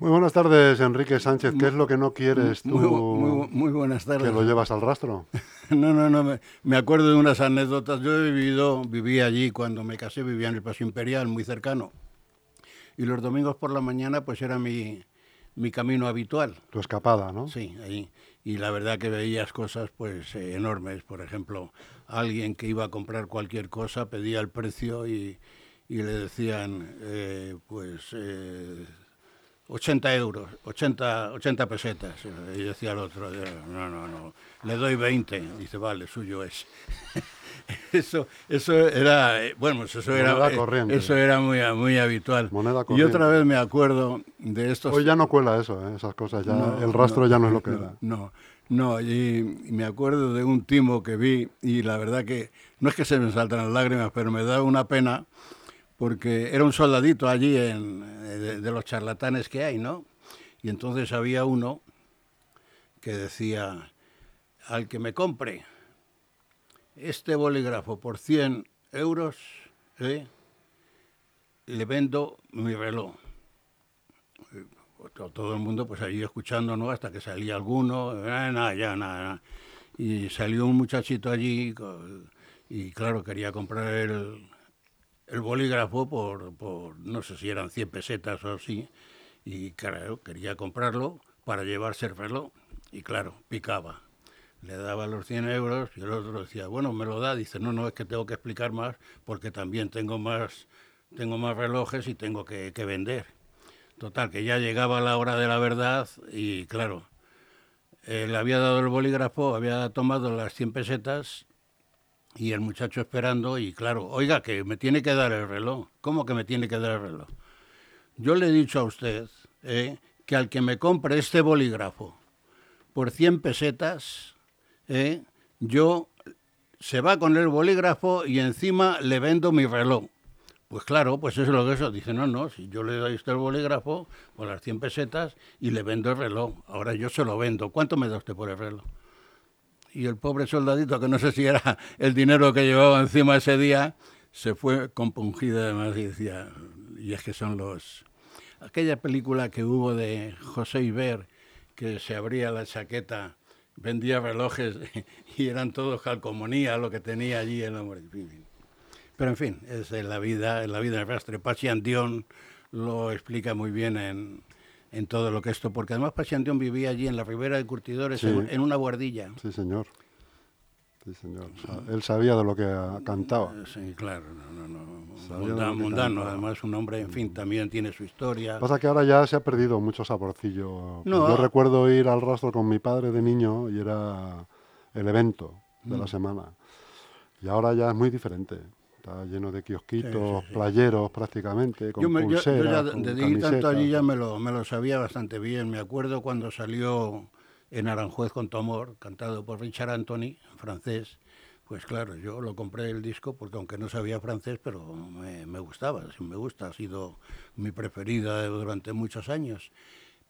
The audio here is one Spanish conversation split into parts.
Muy buenas tardes, Enrique Sánchez. ¿Qué es lo que no quieres tú? Muy, muy, buenas tardes. ¿Que lo llevas al rastro? no, no, no. Me, me, acuerdo de unas anécdotas. Yo he vivido, viví allí cuando me casé, vivía en el Paso Imperial, muy cercano. Y los domingos por la mañana, pues era mi, mi camino habitual. Tu escapada, ¿no? Sí, ahí. Y la verdad que veías cosas, pues, eh, enormes. Por ejemplo, alguien que iba a comprar cualquier cosa pedía el precio y, y le decían, eh, pues... Eh, 80 euros, 80, 80 pesetas. Y decía el otro, no, no, no, le doy 20. Dice, vale, suyo es. eso, eso era, bueno, pues eso era, eso era muy, muy habitual. Moneda y otra vez me acuerdo de estos... Hoy ya no cuela eso, ¿eh? esas cosas, ya el rastro ya no es lo que era. No, no, y me acuerdo de un timo que vi y la verdad que no es que se me saltan las lágrimas, pero me da una pena porque era un soldadito allí eh, de, los charlatanes que hay, ¿no? Y entonces había uno que decía, al que me compre este bolígrafo por 100 euros, ¿eh? le vendo mi reloj. Todo el mundo pues allí escuchando, ¿no? Hasta que salía alguno, ah, nada, ya, nada. Y salió un muchachito allí y claro, quería comprar el, el bolígrafo por, por, no sé si eran 100 pesetas o así, y claro, quería comprarlo para llevarse el reloj, y claro, picaba. Le daba los 100 euros y el otro decía, bueno, me lo da, dice, no, no, es que tengo que explicar más porque también tengo más, tengo más relojes y tengo que, vender. Total, que ya llegaba la hora de la verdad y claro, le había dado el bolígrafo, había tomado las 100 pesetas y el muchacho esperando y claro, oiga, que me tiene que dar el reloj. ¿Cómo que me tiene que dar el reloj? Yo le he dicho a usted eh, que al que me compre este bolígrafo por 100 pesetas, eh, yo se va con el bolígrafo y encima le vendo mi reloj. Pues claro, pues eso es lo que eso. Dice, no, no, si yo le doy usted el bolígrafo por las 100 pesetas y le vendo el reloj, ahora yo se lo vendo. ¿Cuánto me da usted por el reloj? Y el pobre soldadito, que no sé si era el dinero que llevaba encima ese día, se fue compungido además y decía, y es que son los... Aquella película que hubo de José Iber, que se abría la chaqueta, vendía relojes y eran todos calcomanía lo que tenía allí el hombre. Pero en fin, es la vida, la vida del rastre. Pachi Andión lo explica muy bien en, en todo lo que esto, porque además Pasiandión vivía allí en la ribera de Curtidores, en, una guardilla. Sí, señor. Sí, señor. él sabía de lo que cantaba. Eh, sí, claro, no, no, no. Mundano, además un hombre, en fin, también tiene su historia. Pasa que ahora ya se ha perdido mucho saborcillo. Yo recuerdo ir al rastro con mi padre de niño y era el evento de la mm. semana. Y ahora ya es muy diferente. Está lleno de kiosquitos, playeros prácticamente, con yo me, pulseras, yo, ya tanto allí ya me lo, me lo sabía bastante bien. Me acuerdo cuando salió en Aranjuez con tu amor, cantado por Richard Anthony, en francés. Pues claro, yo lo compré el disco porque aunque no sabía francés, pero me, me gustaba, me gusta, ha sido mi preferida durante muchos años.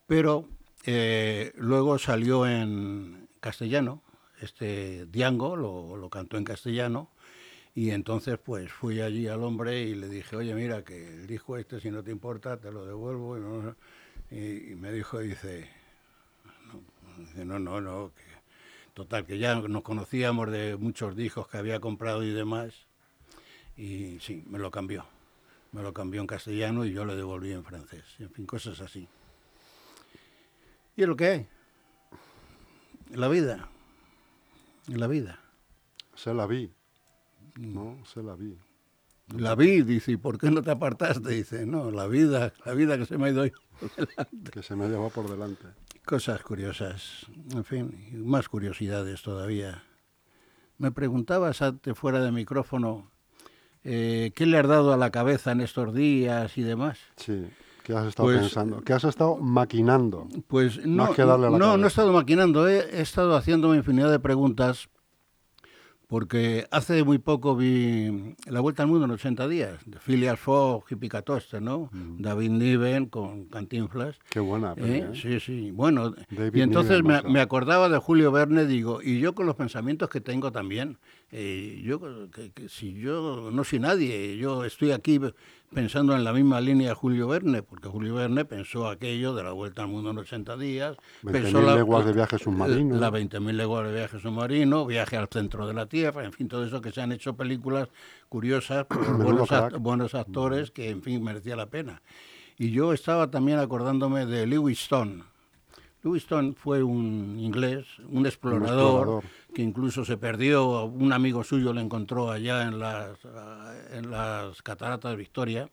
Pero eh, luego salió en castellano, este Diango lo, lo cantó en castellano, y entonces pues fui allí al hombre y le dije, oye, mira, que el disco este, si no te importa, te lo devuelvo. Y, me dijo, dice, no, no, no, total, que ya nos conocíamos de muchos discos que había comprado y demás. Y sí, me lo cambió. Me lo cambió en castellano y yo lo devolví en francés. En fin, cosas así. Y lo que hay. La vida. La vida. Se la vi. No, se la vi. La vi, dice, ¿y por qué no te apartaste? Dice, no, la vida, la vida que se me ha ido por delante. Que se me ha llevado por delante. Cosas curiosas, en fin, más curiosidades todavía. Me preguntabas antes, fuera de micrófono, eh, ¿qué le has dado a la cabeza en estos días y demás? Sí. ¿Qué has estado pues, pensando? ¿Qué has estado maquinando? Pues no, no, no he estado maquinando, he, estado haciéndome infinidad de preguntas porque hace muy poco vi La Vuelta al Mundo en 80 días, de Phileas Fogg y Picatoste, ¿no? David Niven con Cantinflas. Qué buena. ¿Eh? ¿eh? Sí, sí. Bueno, y entonces me, me, acordaba de Julio Verne, digo, y yo con los pensamientos que tengo también, eh, yo, que, si yo no soy nadie, yo estoy aquí pensando en la misma línea de Julio Verne, porque Julio Verne pensó aquello de la vuelta al mundo en 80 días, pensó la, leguas de viaje submarino, la 20.000 leguas de viaje submarino, viaje al centro de la Tierra, en fin, todo eso que se han hecho películas curiosas por buenos, actores que, en fin, merecía la pena. Y yo estaba también acordándome de Lewis Stone. Lewis Stone fue un inglés, un explorador que incluso se perdió, un amigo suyo lo encontró allá en las, en las cataratas de Victoria.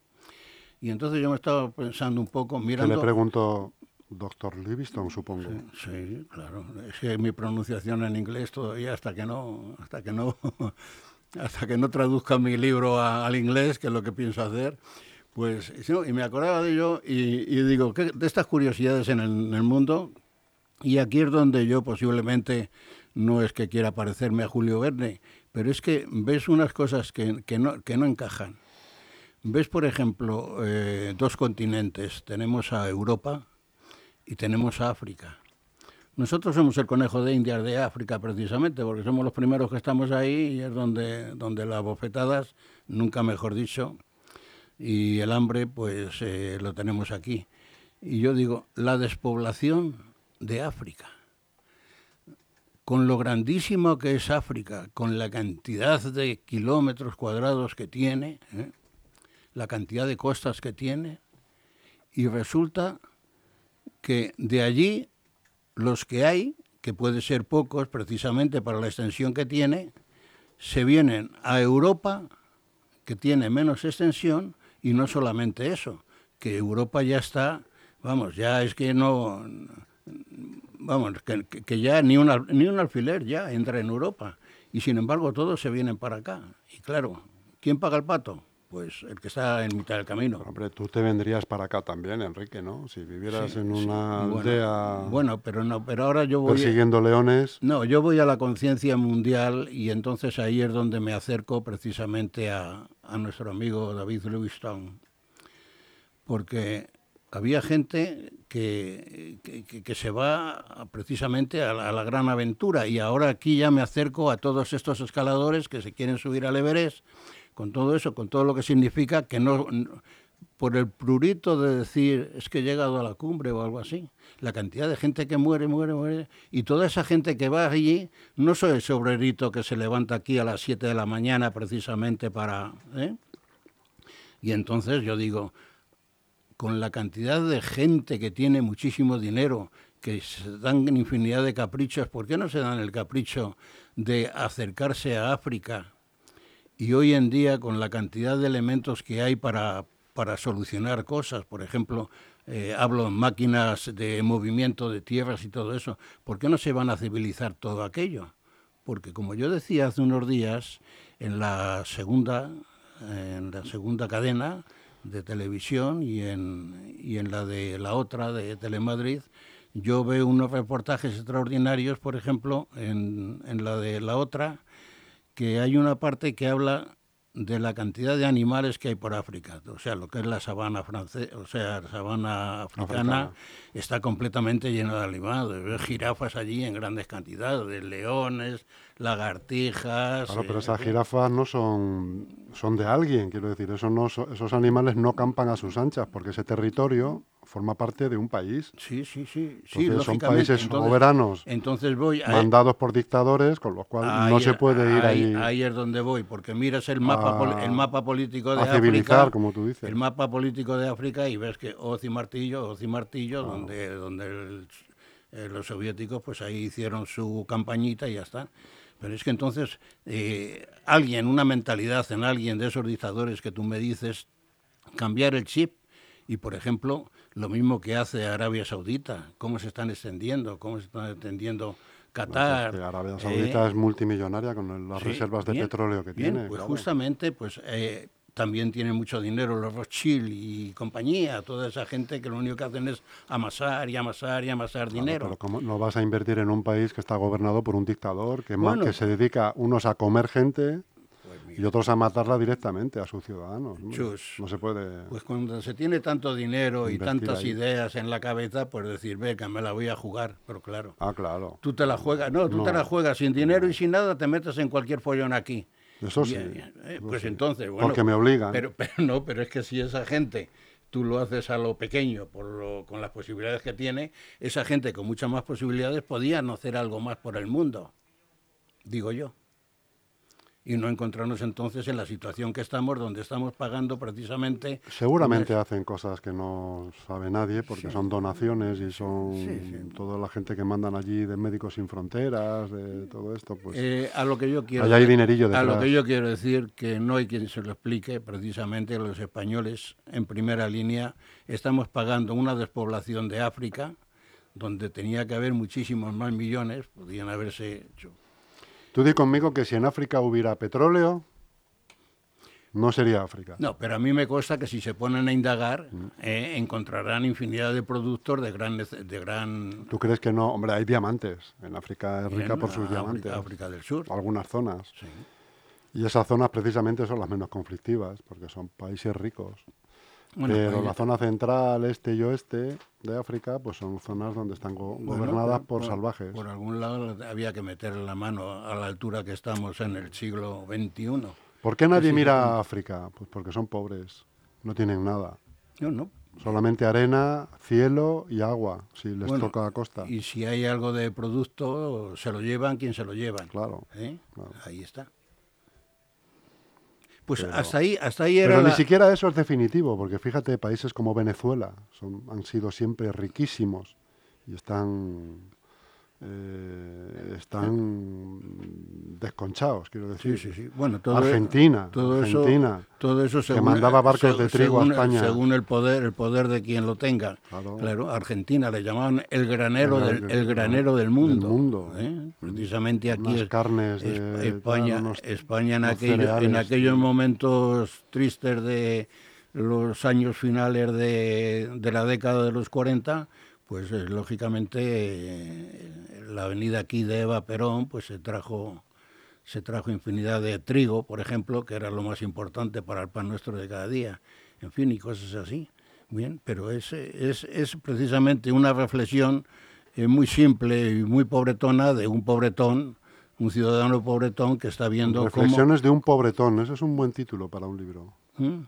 Y entonces yo me estaba pensando un poco, mirando... le pregunto, doctor Livingstone, supongo. Sí, claro. Es que mi pronunciación en inglés todavía hasta que no, hasta que no, hasta que no traduzca mi libro al inglés, que es lo que pienso hacer, pues, y me acordaba de ello y, digo, de estas curiosidades en el, en el mundo, y aquí es donde yo posiblemente no es que quiera parecerme a Julio Verne, pero es que ves unas cosas que, no, que no encajan. Ves, por ejemplo, eh, dos continentes. Tenemos a Europa y tenemos a África. Nosotros somos el conejo de Indias de África precisamente, porque somos los primeros que estamos ahí y es donde, donde las bofetadas, nunca mejor dicho, y el hambre, pues eh, lo tenemos aquí. Y yo digo, la despoblación de África con lo grandísimo que es África, con la cantidad de kilómetros cuadrados que tiene, ¿eh? la cantidad de costas que tiene, y resulta que de allí los que hay, que puede ser pocos precisamente para la extensión que tiene, se vienen a Europa, que tiene menos extensión, y no solamente eso, que Europa ya está, vamos, ya es que no vamos, que, ya ni un, ni un alfiler ya entra en Europa. Y sin embargo todos se vienen para acá. Y claro, ¿quién paga el pato? Pues el que está en mitad del camino. Hombre, tú te vendrías para acá también, Enrique, ¿no? Si vivieras en una aldea... Bueno, pero no, pero ahora yo voy... Persiguiendo leones... No, yo voy a la conciencia mundial y entonces ahí es donde me acerco precisamente a, a nuestro amigo David Livingstone. Porque había gente que, que, se va precisamente a la, gran aventura y ahora aquí ya me acerco a todos estos escaladores que se quieren subir al Everest, con todo eso, con todo lo que significa que no, por el prurito de decir es que he llegado a la cumbre o algo así, la cantidad de gente que muere, muere, muere, y toda esa gente que va allí, no soy el obrerito que se levanta aquí a las 7 de la mañana precisamente para... ¿eh? Y entonces yo digo, con la cantidad de gente que tiene muchísimo dinero, que se dan infinidad de caprichos, ¿por qué no se dan el capricho de acercarse a África? Y hoy en día, con la cantidad de elementos que hay para, para solucionar cosas, por ejemplo, eh, hablo de máquinas de movimiento de tierras y todo eso, ¿por qué no se van a civilizar todo aquello? Porque como yo decía hace unos días, en la segunda, en la segunda cadena, de televisión y en, y en la de la otra, de Telemadrid, yo veo unos reportajes extraordinarios, por ejemplo, en, en la de la otra, que hay una parte que habla de la cantidad de animales que hay por África. O sea, lo que es la sabana francesa, o sea, la sabana africana está completamente llena de animales. Ves jirafas allí en grandes cantidades, leones, lagartijas. Claro, pero esas jirafas no son, son de alguien, quiero decir. Eso no, esos animales no campan a sus anchas, porque ese territorio forma parte de un país. Sí, sí, sí. son países soberanos entonces voy mandados por dictadores, con los cuales no se puede ir ahí, ahí. es donde voy, porque miras el mapa, el mapa político de a África. como tú dices. El mapa político de África y ves que Hoz y Martillo, Hoz y Martillo, ah. donde, donde eh, los soviéticos pues ahí hicieron su campañita y ya está. Pero es que entonces eh, alguien, una mentalidad en alguien de esos dictadores que tú me dices, cambiar el chip y, por ejemplo, lo mismo que hace Arabia Saudita, cómo se están extendiendo, cómo se están extendiendo Qatar. Arabia Saudita eh, es multimillonaria con las reservas de petróleo que tiene. Pues justamente, pues eh, también tiene mucho dinero los Rothschild y compañía, toda esa gente que lo único que hacen es amasar y amasar y amasar dinero. Pero ¿cómo no vas a invertir en un país que está gobernado por un dictador que, que se dedica unos a comer gente y otros a matarla directamente a sus ciudadanos. No se puede. Pues cuando se tiene tanto dinero y tantas ideas en la cabeza, pues decir, venga, me la voy a jugar, pero claro. Ah, claro. Tú te la juegas, no, tú te la juegas sin dinero y sin nada, te metes en cualquier follón aquí. Eso sí. Eh, pues entonces, bueno. Porque me obligan. Pero, pero no, pero es que si esa gente tú lo haces a lo pequeño por lo, con las posibilidades que tiene, esa gente con muchas más posibilidades podía no hacer algo más por el mundo, digo yo y no encontrarnos entonces en la situación que estamos, donde estamos pagando precisamente... Seguramente hacen cosas que no sabe nadie, porque son donaciones y son toda la gente que mandan allí de Médicos Sin Fronteras, de todo esto, pues... Eh, a lo que yo quiero... hay dinerillo detrás. A lo que yo quiero decir, que no hay quien se lo explique, precisamente los españoles, en primera línea, estamos pagando una despoblación de África, donde tenía que haber muchísimos más millones, podían haberse hecho Tú di conmigo que si en África hubiera petróleo, no sería África. No, pero a mí me consta que si se ponen a indagar, mm. eh, encontrarán infinidad de productos de gran, de gran... ¿Tú crees que no? Hombre, hay diamantes. En África es rica por sus diamantes. África del Sur. Algunas zonas. Sí. Y esas zonas precisamente son las menos conflictivas, porque son países ricos. Pero la zona central, este y oeste de África, pues son zonas donde están gobernadas por, salvajes. Por algún lado había que meter la mano a la altura que estamos en el siglo XXI. ¿Por qué nadie mira a África? Pues porque son pobres, no tienen nada. No, no. Solamente arena, cielo y agua, si les toca a costa. Y si hay algo de producto, se lo llevan quien se lo llevan. claro. ¿Eh? Ahí está. Pues hasta ahí, hasta ahí era. Pero ni siquiera eso es definitivo, porque fíjate, países como Venezuela son, han sido siempre riquísimos y están eh, están desconchados, quiero decir. Sí, sí, sí. Bueno, todo Argentina, todo Argentina, eso, todo eso según, que mandaba barcos de trigo a España. según el poder, el poder de quien lo tenga. Claro. Argentina le llamaban el granero, del, el granero del mundo. mundo. ¿eh? Precisamente aquí es, carnes de, España, España en, aquello, en aquellos momentos tristes de los años finales de, de la década de los 40 pues eh, lógicamente eh, la avenida aquí de Eva Perón pues se trajo se trajo infinidad de trigo, por ejemplo, que era lo más importante para el pan nuestro de cada día, en fin, y cosas así. Bien, pero es, es, es precisamente una reflexión eh, muy simple y muy pobretona de un pobretón, un ciudadano pobretón que está viendo Reflexiones de un pobretón, ese es un buen título para un libro. ¿Mm?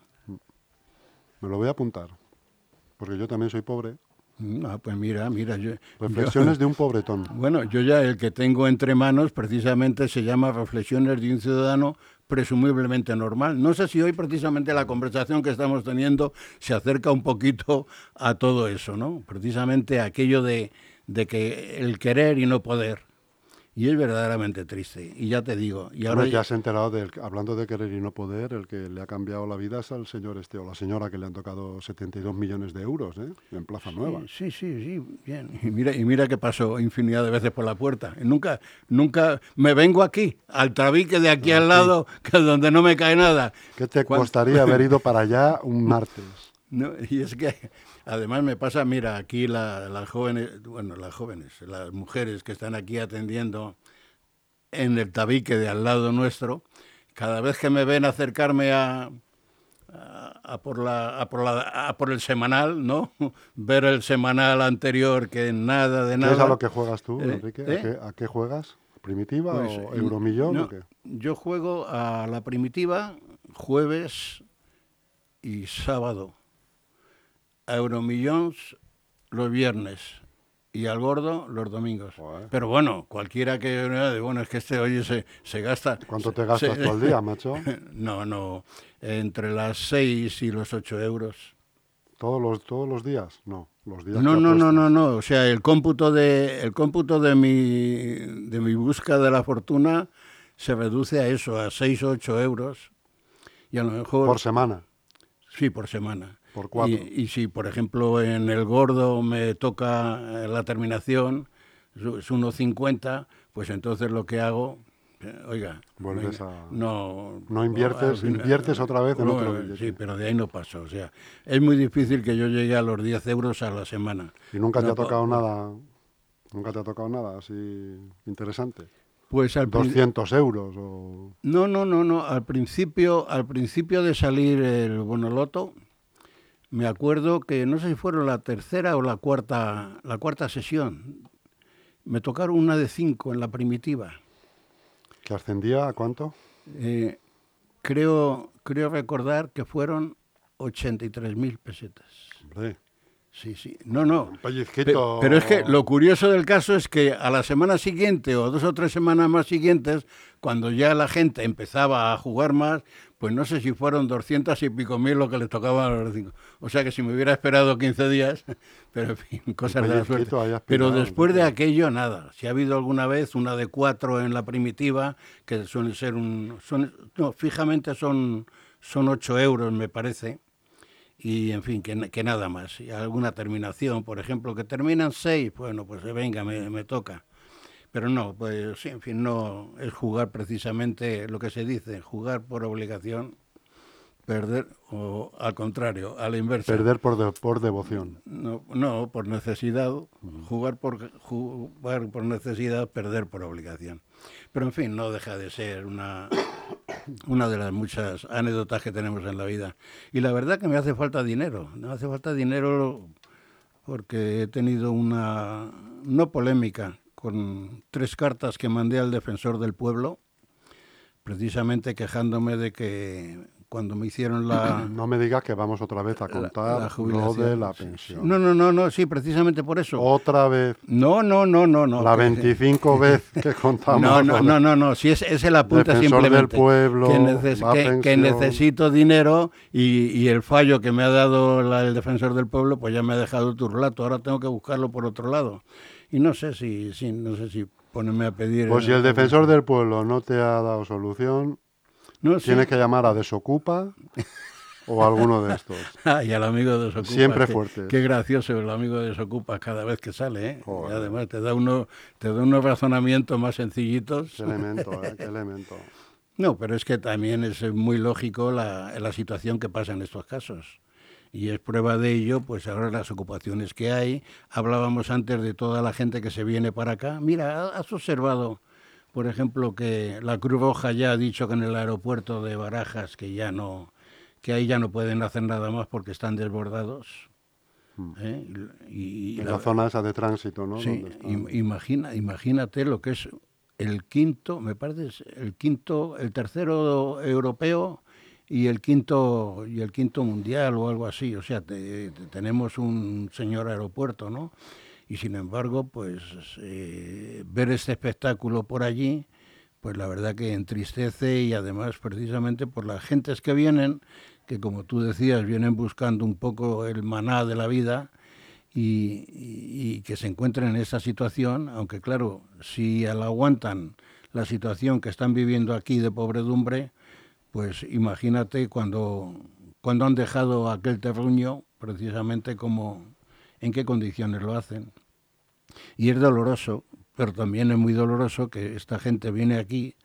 Me lo voy a apuntar, porque yo también soy pobre. Mm, ah, pues mira, mira. Yo, Reflexiones de un pobretón. Bueno, yo ya el que tengo entre manos precisamente se llama Reflexiones de un ciudadano presumiblemente normal. No sé si hoy precisamente la conversación que estamos teniendo se acerca un poquito a todo eso, ¿no? Precisamente aquello de, de que el querer y no poder. Y es verdaderamente triste. Y ya te digo. Y ahora ya has enterado, de, hablando de querer y no poder, el que le ha cambiado la vida es al señor este o la señora que le han tocado 72 millones de euros ¿eh? en Plaza Nueva. Sí, sí, sí, bien. Y mira, y mira que pasó infinidad de veces por la puerta. Y nunca, nunca me vengo aquí, al tabique de aquí al lado, que donde no me cae nada. ¿Qué te costaría haber ido para allá un martes? No, y es que Además me pasa, mira, aquí las jóvenes, bueno, las jóvenes, las mujeres que están aquí atendiendo en el tabique de al lado nuestro, cada vez que me ven acercarme a, a, por, la, a, por, la, por el semanal, ¿no? Ver el semanal anterior que nada de nada. ¿Qué es a lo que juegas tú, eh, Enrique? ¿Eh? ¿A, qué, juegas? ¿Primitiva pues, o Euromillón? o qué? Yo juego a la primitiva jueves y sábado a Euromillions los viernes y al gordo los domingos. Pero bueno, cualquiera que... Bueno, es que este oye se, se gasta... ¿Cuánto te gastas todo el día, macho? No, no, entre las 6 y los 8 euros. ¿Todos los, todos los días? No, los días No, no, no, no, no, o sea, el cómputo de, el cómputo de mi, de mi búsqueda de la fortuna se reduce a eso, a 6 o 8 euros. Y a lo mejor... ¿Por semana? Sí, por semana. Por cuatro. Y, si, por ejemplo, en el gordo me toca eh, la terminación, es 1,50, pues entonces lo que hago, eh, oiga, vuelves a no no inviertes inviertes otra vez en otro billete. sí pero de ahí no paso o sea es muy difícil que yo llegue a los 10 euros a la semana y nunca te ha tocado nada nunca te ha tocado nada así interesante pues al 200 euros o... No, no, no, no. Al principio, al principio de salir el Bonoloto, me acuerdo que no sé si fueron la tercera o la cuarta, la cuarta sesión. Me tocaron una de cinco en la primitiva. ¿Que ascendía a cuánto? Eh, creo, creo recordar que fueron 83.000 pesetas. Hombre. Sí, sí. No, no. pero es que lo curioso del caso es que a la semana siguiente o dos o tres semanas más siguientes, cuando ya la gente empezaba a jugar más, pues no sé si fueron 200 y pico mil lo que le tocaba a los cinco. O sea que si me hubiera esperado 15 días, pero en fin, cosas de la suerte. Pero después de aquello, nada. Si ha habido alguna vez una de cuatro en la primitiva, que suele ser un... Son, no, fijamente son, son 8 euros, me parece y en fin, que, que, nada más. Y alguna terminación, por ejemplo, que terminan seis, bueno, pues venga, me, me, toca. Pero no, pues sí, en fin, no es jugar precisamente lo que se dice, jugar por obligación, perder, o al contrario, a la inversa. Perder por, por devoción. No, no, por necesidad, jugar por, jugar por necesidad, perder por obligación. Pero en fin, no deja de ser una, una de las muchas anécdotas que tenemos en la vida. Y la verdad que me hace falta dinero, me hace falta dinero porque he tenido una, no polémica, con tres cartas que mandé al defensor del pueblo, precisamente quejándome de que cuando me hicieron la... No me digas que vamos otra vez a contar lo de la pensión. No, no, no, no, sí, precisamente por eso. Otra vez. No, no, no, no. no la 25 vez que contamos. No, no, no, no, no, si es, es el apunte simplemente. del pueblo, que, que, necesito dinero y, y, el fallo que me ha dado el defensor del pueblo, pues ya me ha dejado tu relato. Ahora tengo que buscarlo por otro lado. Y no sé si, si no sé si ponerme a pedir... Pues si el defensor del pueblo no te ha dado solución, Tienes que llamar a Desocupa o a alguno de estos. Ah, y al amigo de Desocupa. Siempre fuerte. Qué gracioso el amigo de Desocupa cada vez que sale, ¿eh? Y además te da, uno, te da unos razonamientos más sencillitos. Qué elemento, ¿eh? Qué elemento. No, pero es que también es muy lógico la, la situación que pasa en estos casos. Y es prueba de ello, pues ahora las ocupaciones que hay. Hablábamos antes de toda la gente que se viene para acá. Mira, has observado por ejemplo, que la Cruz Roja ya ha dicho que en el aeropuerto de Barajas que ya no, que ahí ya no pueden hacer nada más porque están desbordados. Hmm. ¿eh? Y, en la, zona esa de tránsito, ¿no? Sí, imagina, imagínate lo que es el quinto, me parece, el quinto, el tercero europeo y el quinto y el quinto mundial o algo así. O sea, tenemos un señor aeropuerto, ¿no? Y sin embargo, pues eh, ver este espectáculo por allí, pues la verdad que entristece y además precisamente por las gentes que vienen, que como tú decías, vienen buscando un poco el maná de la vida y, que se encuentren en esa situación, aunque claro, si la aguantan la situación que están viviendo aquí de pobredumbre, pues imagínate cuando, cuando han dejado aquel terruño, precisamente como en qué condiciones lo hacen. Y es doloroso, pero también es muy doloroso que esta gente viene aquí,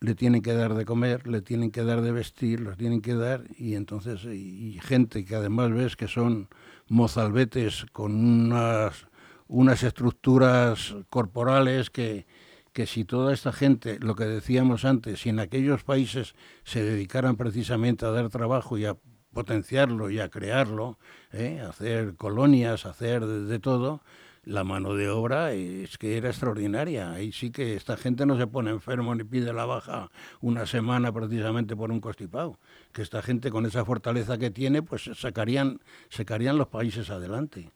le tienen que dar de comer, le tienen que dar de vestir, los tienen que dar, y entonces, y, gente que además ves que son mozalbetes con unas, unas estructuras corporales que, que si toda esta gente, lo que decíamos antes, si en aquellos países se dedicaran precisamente a dar trabajo y a potenciarlo y a crearlo, ¿eh? hacer colonias, hacer de, todo, la mano de obra es que era extraordinaria. Ahí sí que esta gente no se pone enfermo ni pide la baja una semana precisamente por un constipado. Que esta gente con esa fortaleza que tiene, pues sacarían, sacarían los países adelante.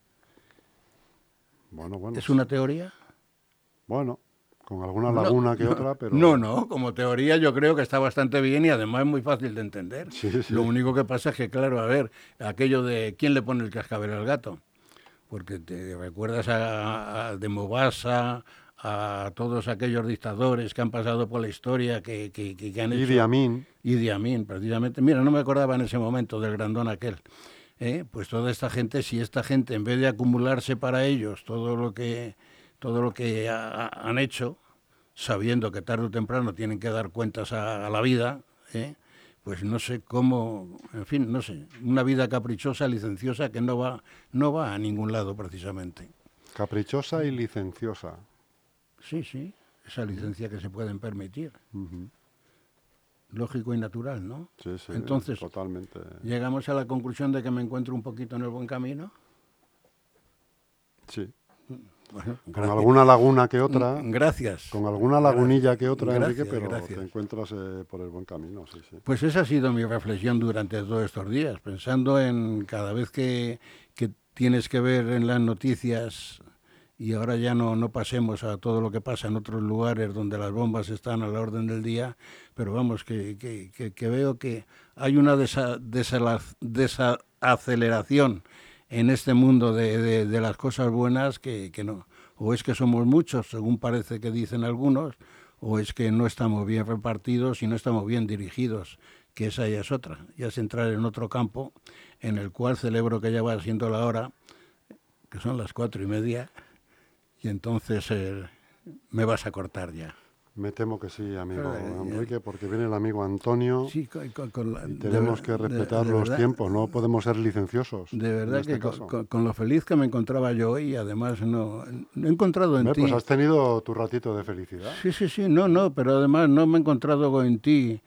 Bueno, bueno. ¿Es una teoría? Bueno, con alguna laguna que otra, pero... No, no, como teoría yo creo que está bastante bien y además es muy fácil de entender. Lo único que pasa es que, claro, a ver, aquello de quién le pone el cascabel al gato, porque te recuerdas a, a de Mobasa, a todos aquellos dictadores que han pasado por la historia, que, que, que han hecho... Idi Amin. Idi Amin, precisamente. Mira, no me acordaba en ese momento del grandón aquel. ¿eh? Pues toda esta gente, si esta gente, en vez de acumularse para ellos todo lo que todo lo que han hecho, sabiendo que tarde o temprano tienen que dar cuentas a, la vida, ¿eh? Pues no sé cómo, en fin, no sé, una vida caprichosa, licenciosa que no va, no va a ningún lado precisamente. Caprichosa y licenciosa. Sí, sí. esa licencia que se pueden permitir. Lógico y natural, ¿no? Sí, sí, Entonces, totalmente. llegamos a la conclusión de que me encuentro un poquito en el buen camino. Sí. Bueno, Con gracias. alguna laguna que otra, Gracias. con alguna lagunilla que otra, Gracias, Enrique, pero gracias. te encuentras eh, por el buen camino, sí, sí. Pues esa ha sido mi reflexión durante todos estos días, pensando en cada vez que, que tienes que ver en las noticias y ahora ya no, no pasemos a todo lo que pasa en otros lugares donde las bombas están a la orden del día, pero vamos, que, que- que- que veo que hay una desa- desala- desaceleración en este mundo de, de- las cosas buenas que, que no. O es que somos muchos, según parece que dicen algunos, o es que no estamos bien repartidos y no estamos bien dirigidos, que esa ya es otra, ya es entrar en otro campo en el cual celebro que ya va siendo la hora, que son las cuatro y media, y entonces eh, me vas a cortar ya. Me temo que sí, amigo Ay, ay. Enrique, porque viene el amigo Antonio Sí, con, con- la- y de tenemos ver- que de- respetar de los verdad- tiempos, no podemos ser licenciosos. De verdad este que con, con- lo feliz que me encontraba yo hoy, además no, no he encontrado en ti. Pues has tenido tu ratito de felicidad. Sí, sí, sí, no, no, pero además no me he encontrado en ti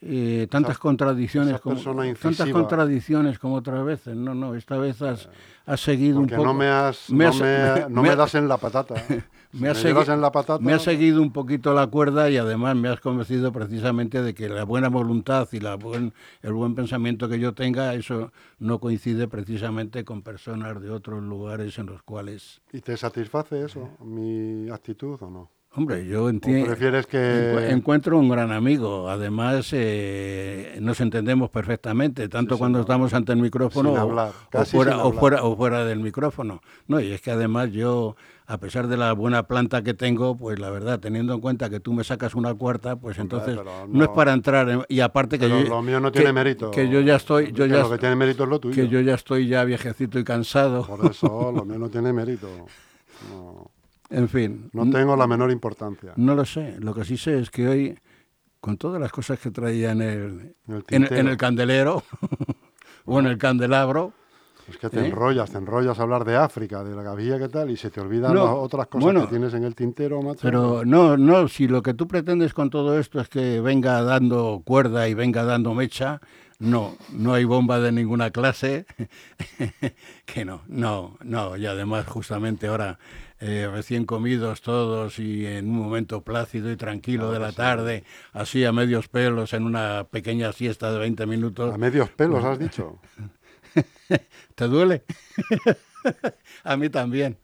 eh, tantas Esa- contradicciones esa como tantas contradicciones como otras veces. No, no, esta vez has, has seguido Porque un poco. no me has, me no has- me, no me- me das en la patata. Me has me dieras segui- en la patata, me has seguido un poquito la cuerda y además me has convencido precisamente de que la buena voluntad y la buen, el buen pensamiento que yo tenga, eso no coincide precisamente con personas de otros lugares en los cuales, ¿y te satisface eso, mi actitud o no? Hombre, yo ¿O entiendo... prefieres que Encu- Encuentro un gran amigo. Además, eh, nos entendemos perfectamente, tanto Sí, cuando estamos ante el micrófono hablar, o, casi fuera, o, fuera, o fuera del micrófono. No, y es que además yo, a pesar de la buena planta que tengo, pues la verdad, teniendo en cuenta que tú me sacas una cuarta, pues entonces no, es para entrar. en- y aparte que Pero yo, lo mío no que- tiene mérito. Que yo ya estoy, yo ya, lo que tiene mérito es lo tuyo. que yo ya estoy ya viejecito y cansado. Por eso, lo mío no tiene mérito. No, En fin, no tengo la menor importancia. no lo sé. Lo que sí sé es que hoy, con todas las cosas que traía en el, En el en, en tintero. el candelero o en el candelabro. Es que te ¿Eh? enrollas, te enrollas a hablar de África, de la gavilla, ¿qué tal? Y se te olvidan No, las otras cosas bueno, que tienes en el tintero, macho. Pero no, no, si lo que tú pretendes con todo esto es que venga dando cuerda y venga dando mecha, no, no hay bomba de ninguna clase, que no, no, no, y además justamente ahora eh, recién comidos todos y en un momento plácido y tranquilo de la tarde, así a medios pelos en una pequeña siesta de 20 minutos, A medios pelos, has dicho. ¿te duele? a mí también.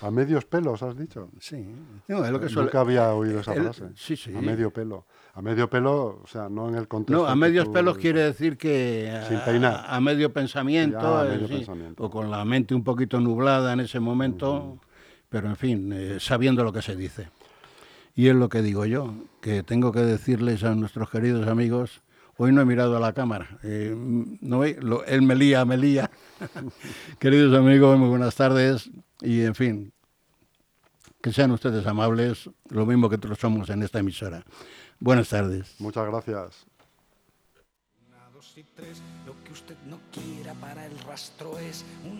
A medios pelos, has dicho. Sí, no, es lo que suele- Nunca había oído esa el- frase. sí, sí. A medio pelo. A medio pelo, o sea, no en el contexto. No, a medios tú pelos quiere decir que a, Sin peinar. a medio pensamiento, Ya, a eh, medio sí, pensamiento. o con la mente un poquito nublada en ese momento, pero en fin, eh, sabiendo lo que se dice. Y es lo que digo yo, que tengo que decirles a nuestros queridos amigos, hoy no he mirado a la cámara, eh, no, lo- él me lía, me lía. queridos amigos, muy buenas tardes y en fin, que sean ustedes amables, lo mismo que todos somos en esta emisora. Buenas tardes. Muchas gracias. Una, dos y tres, lo que usted no quiera para el rastro es una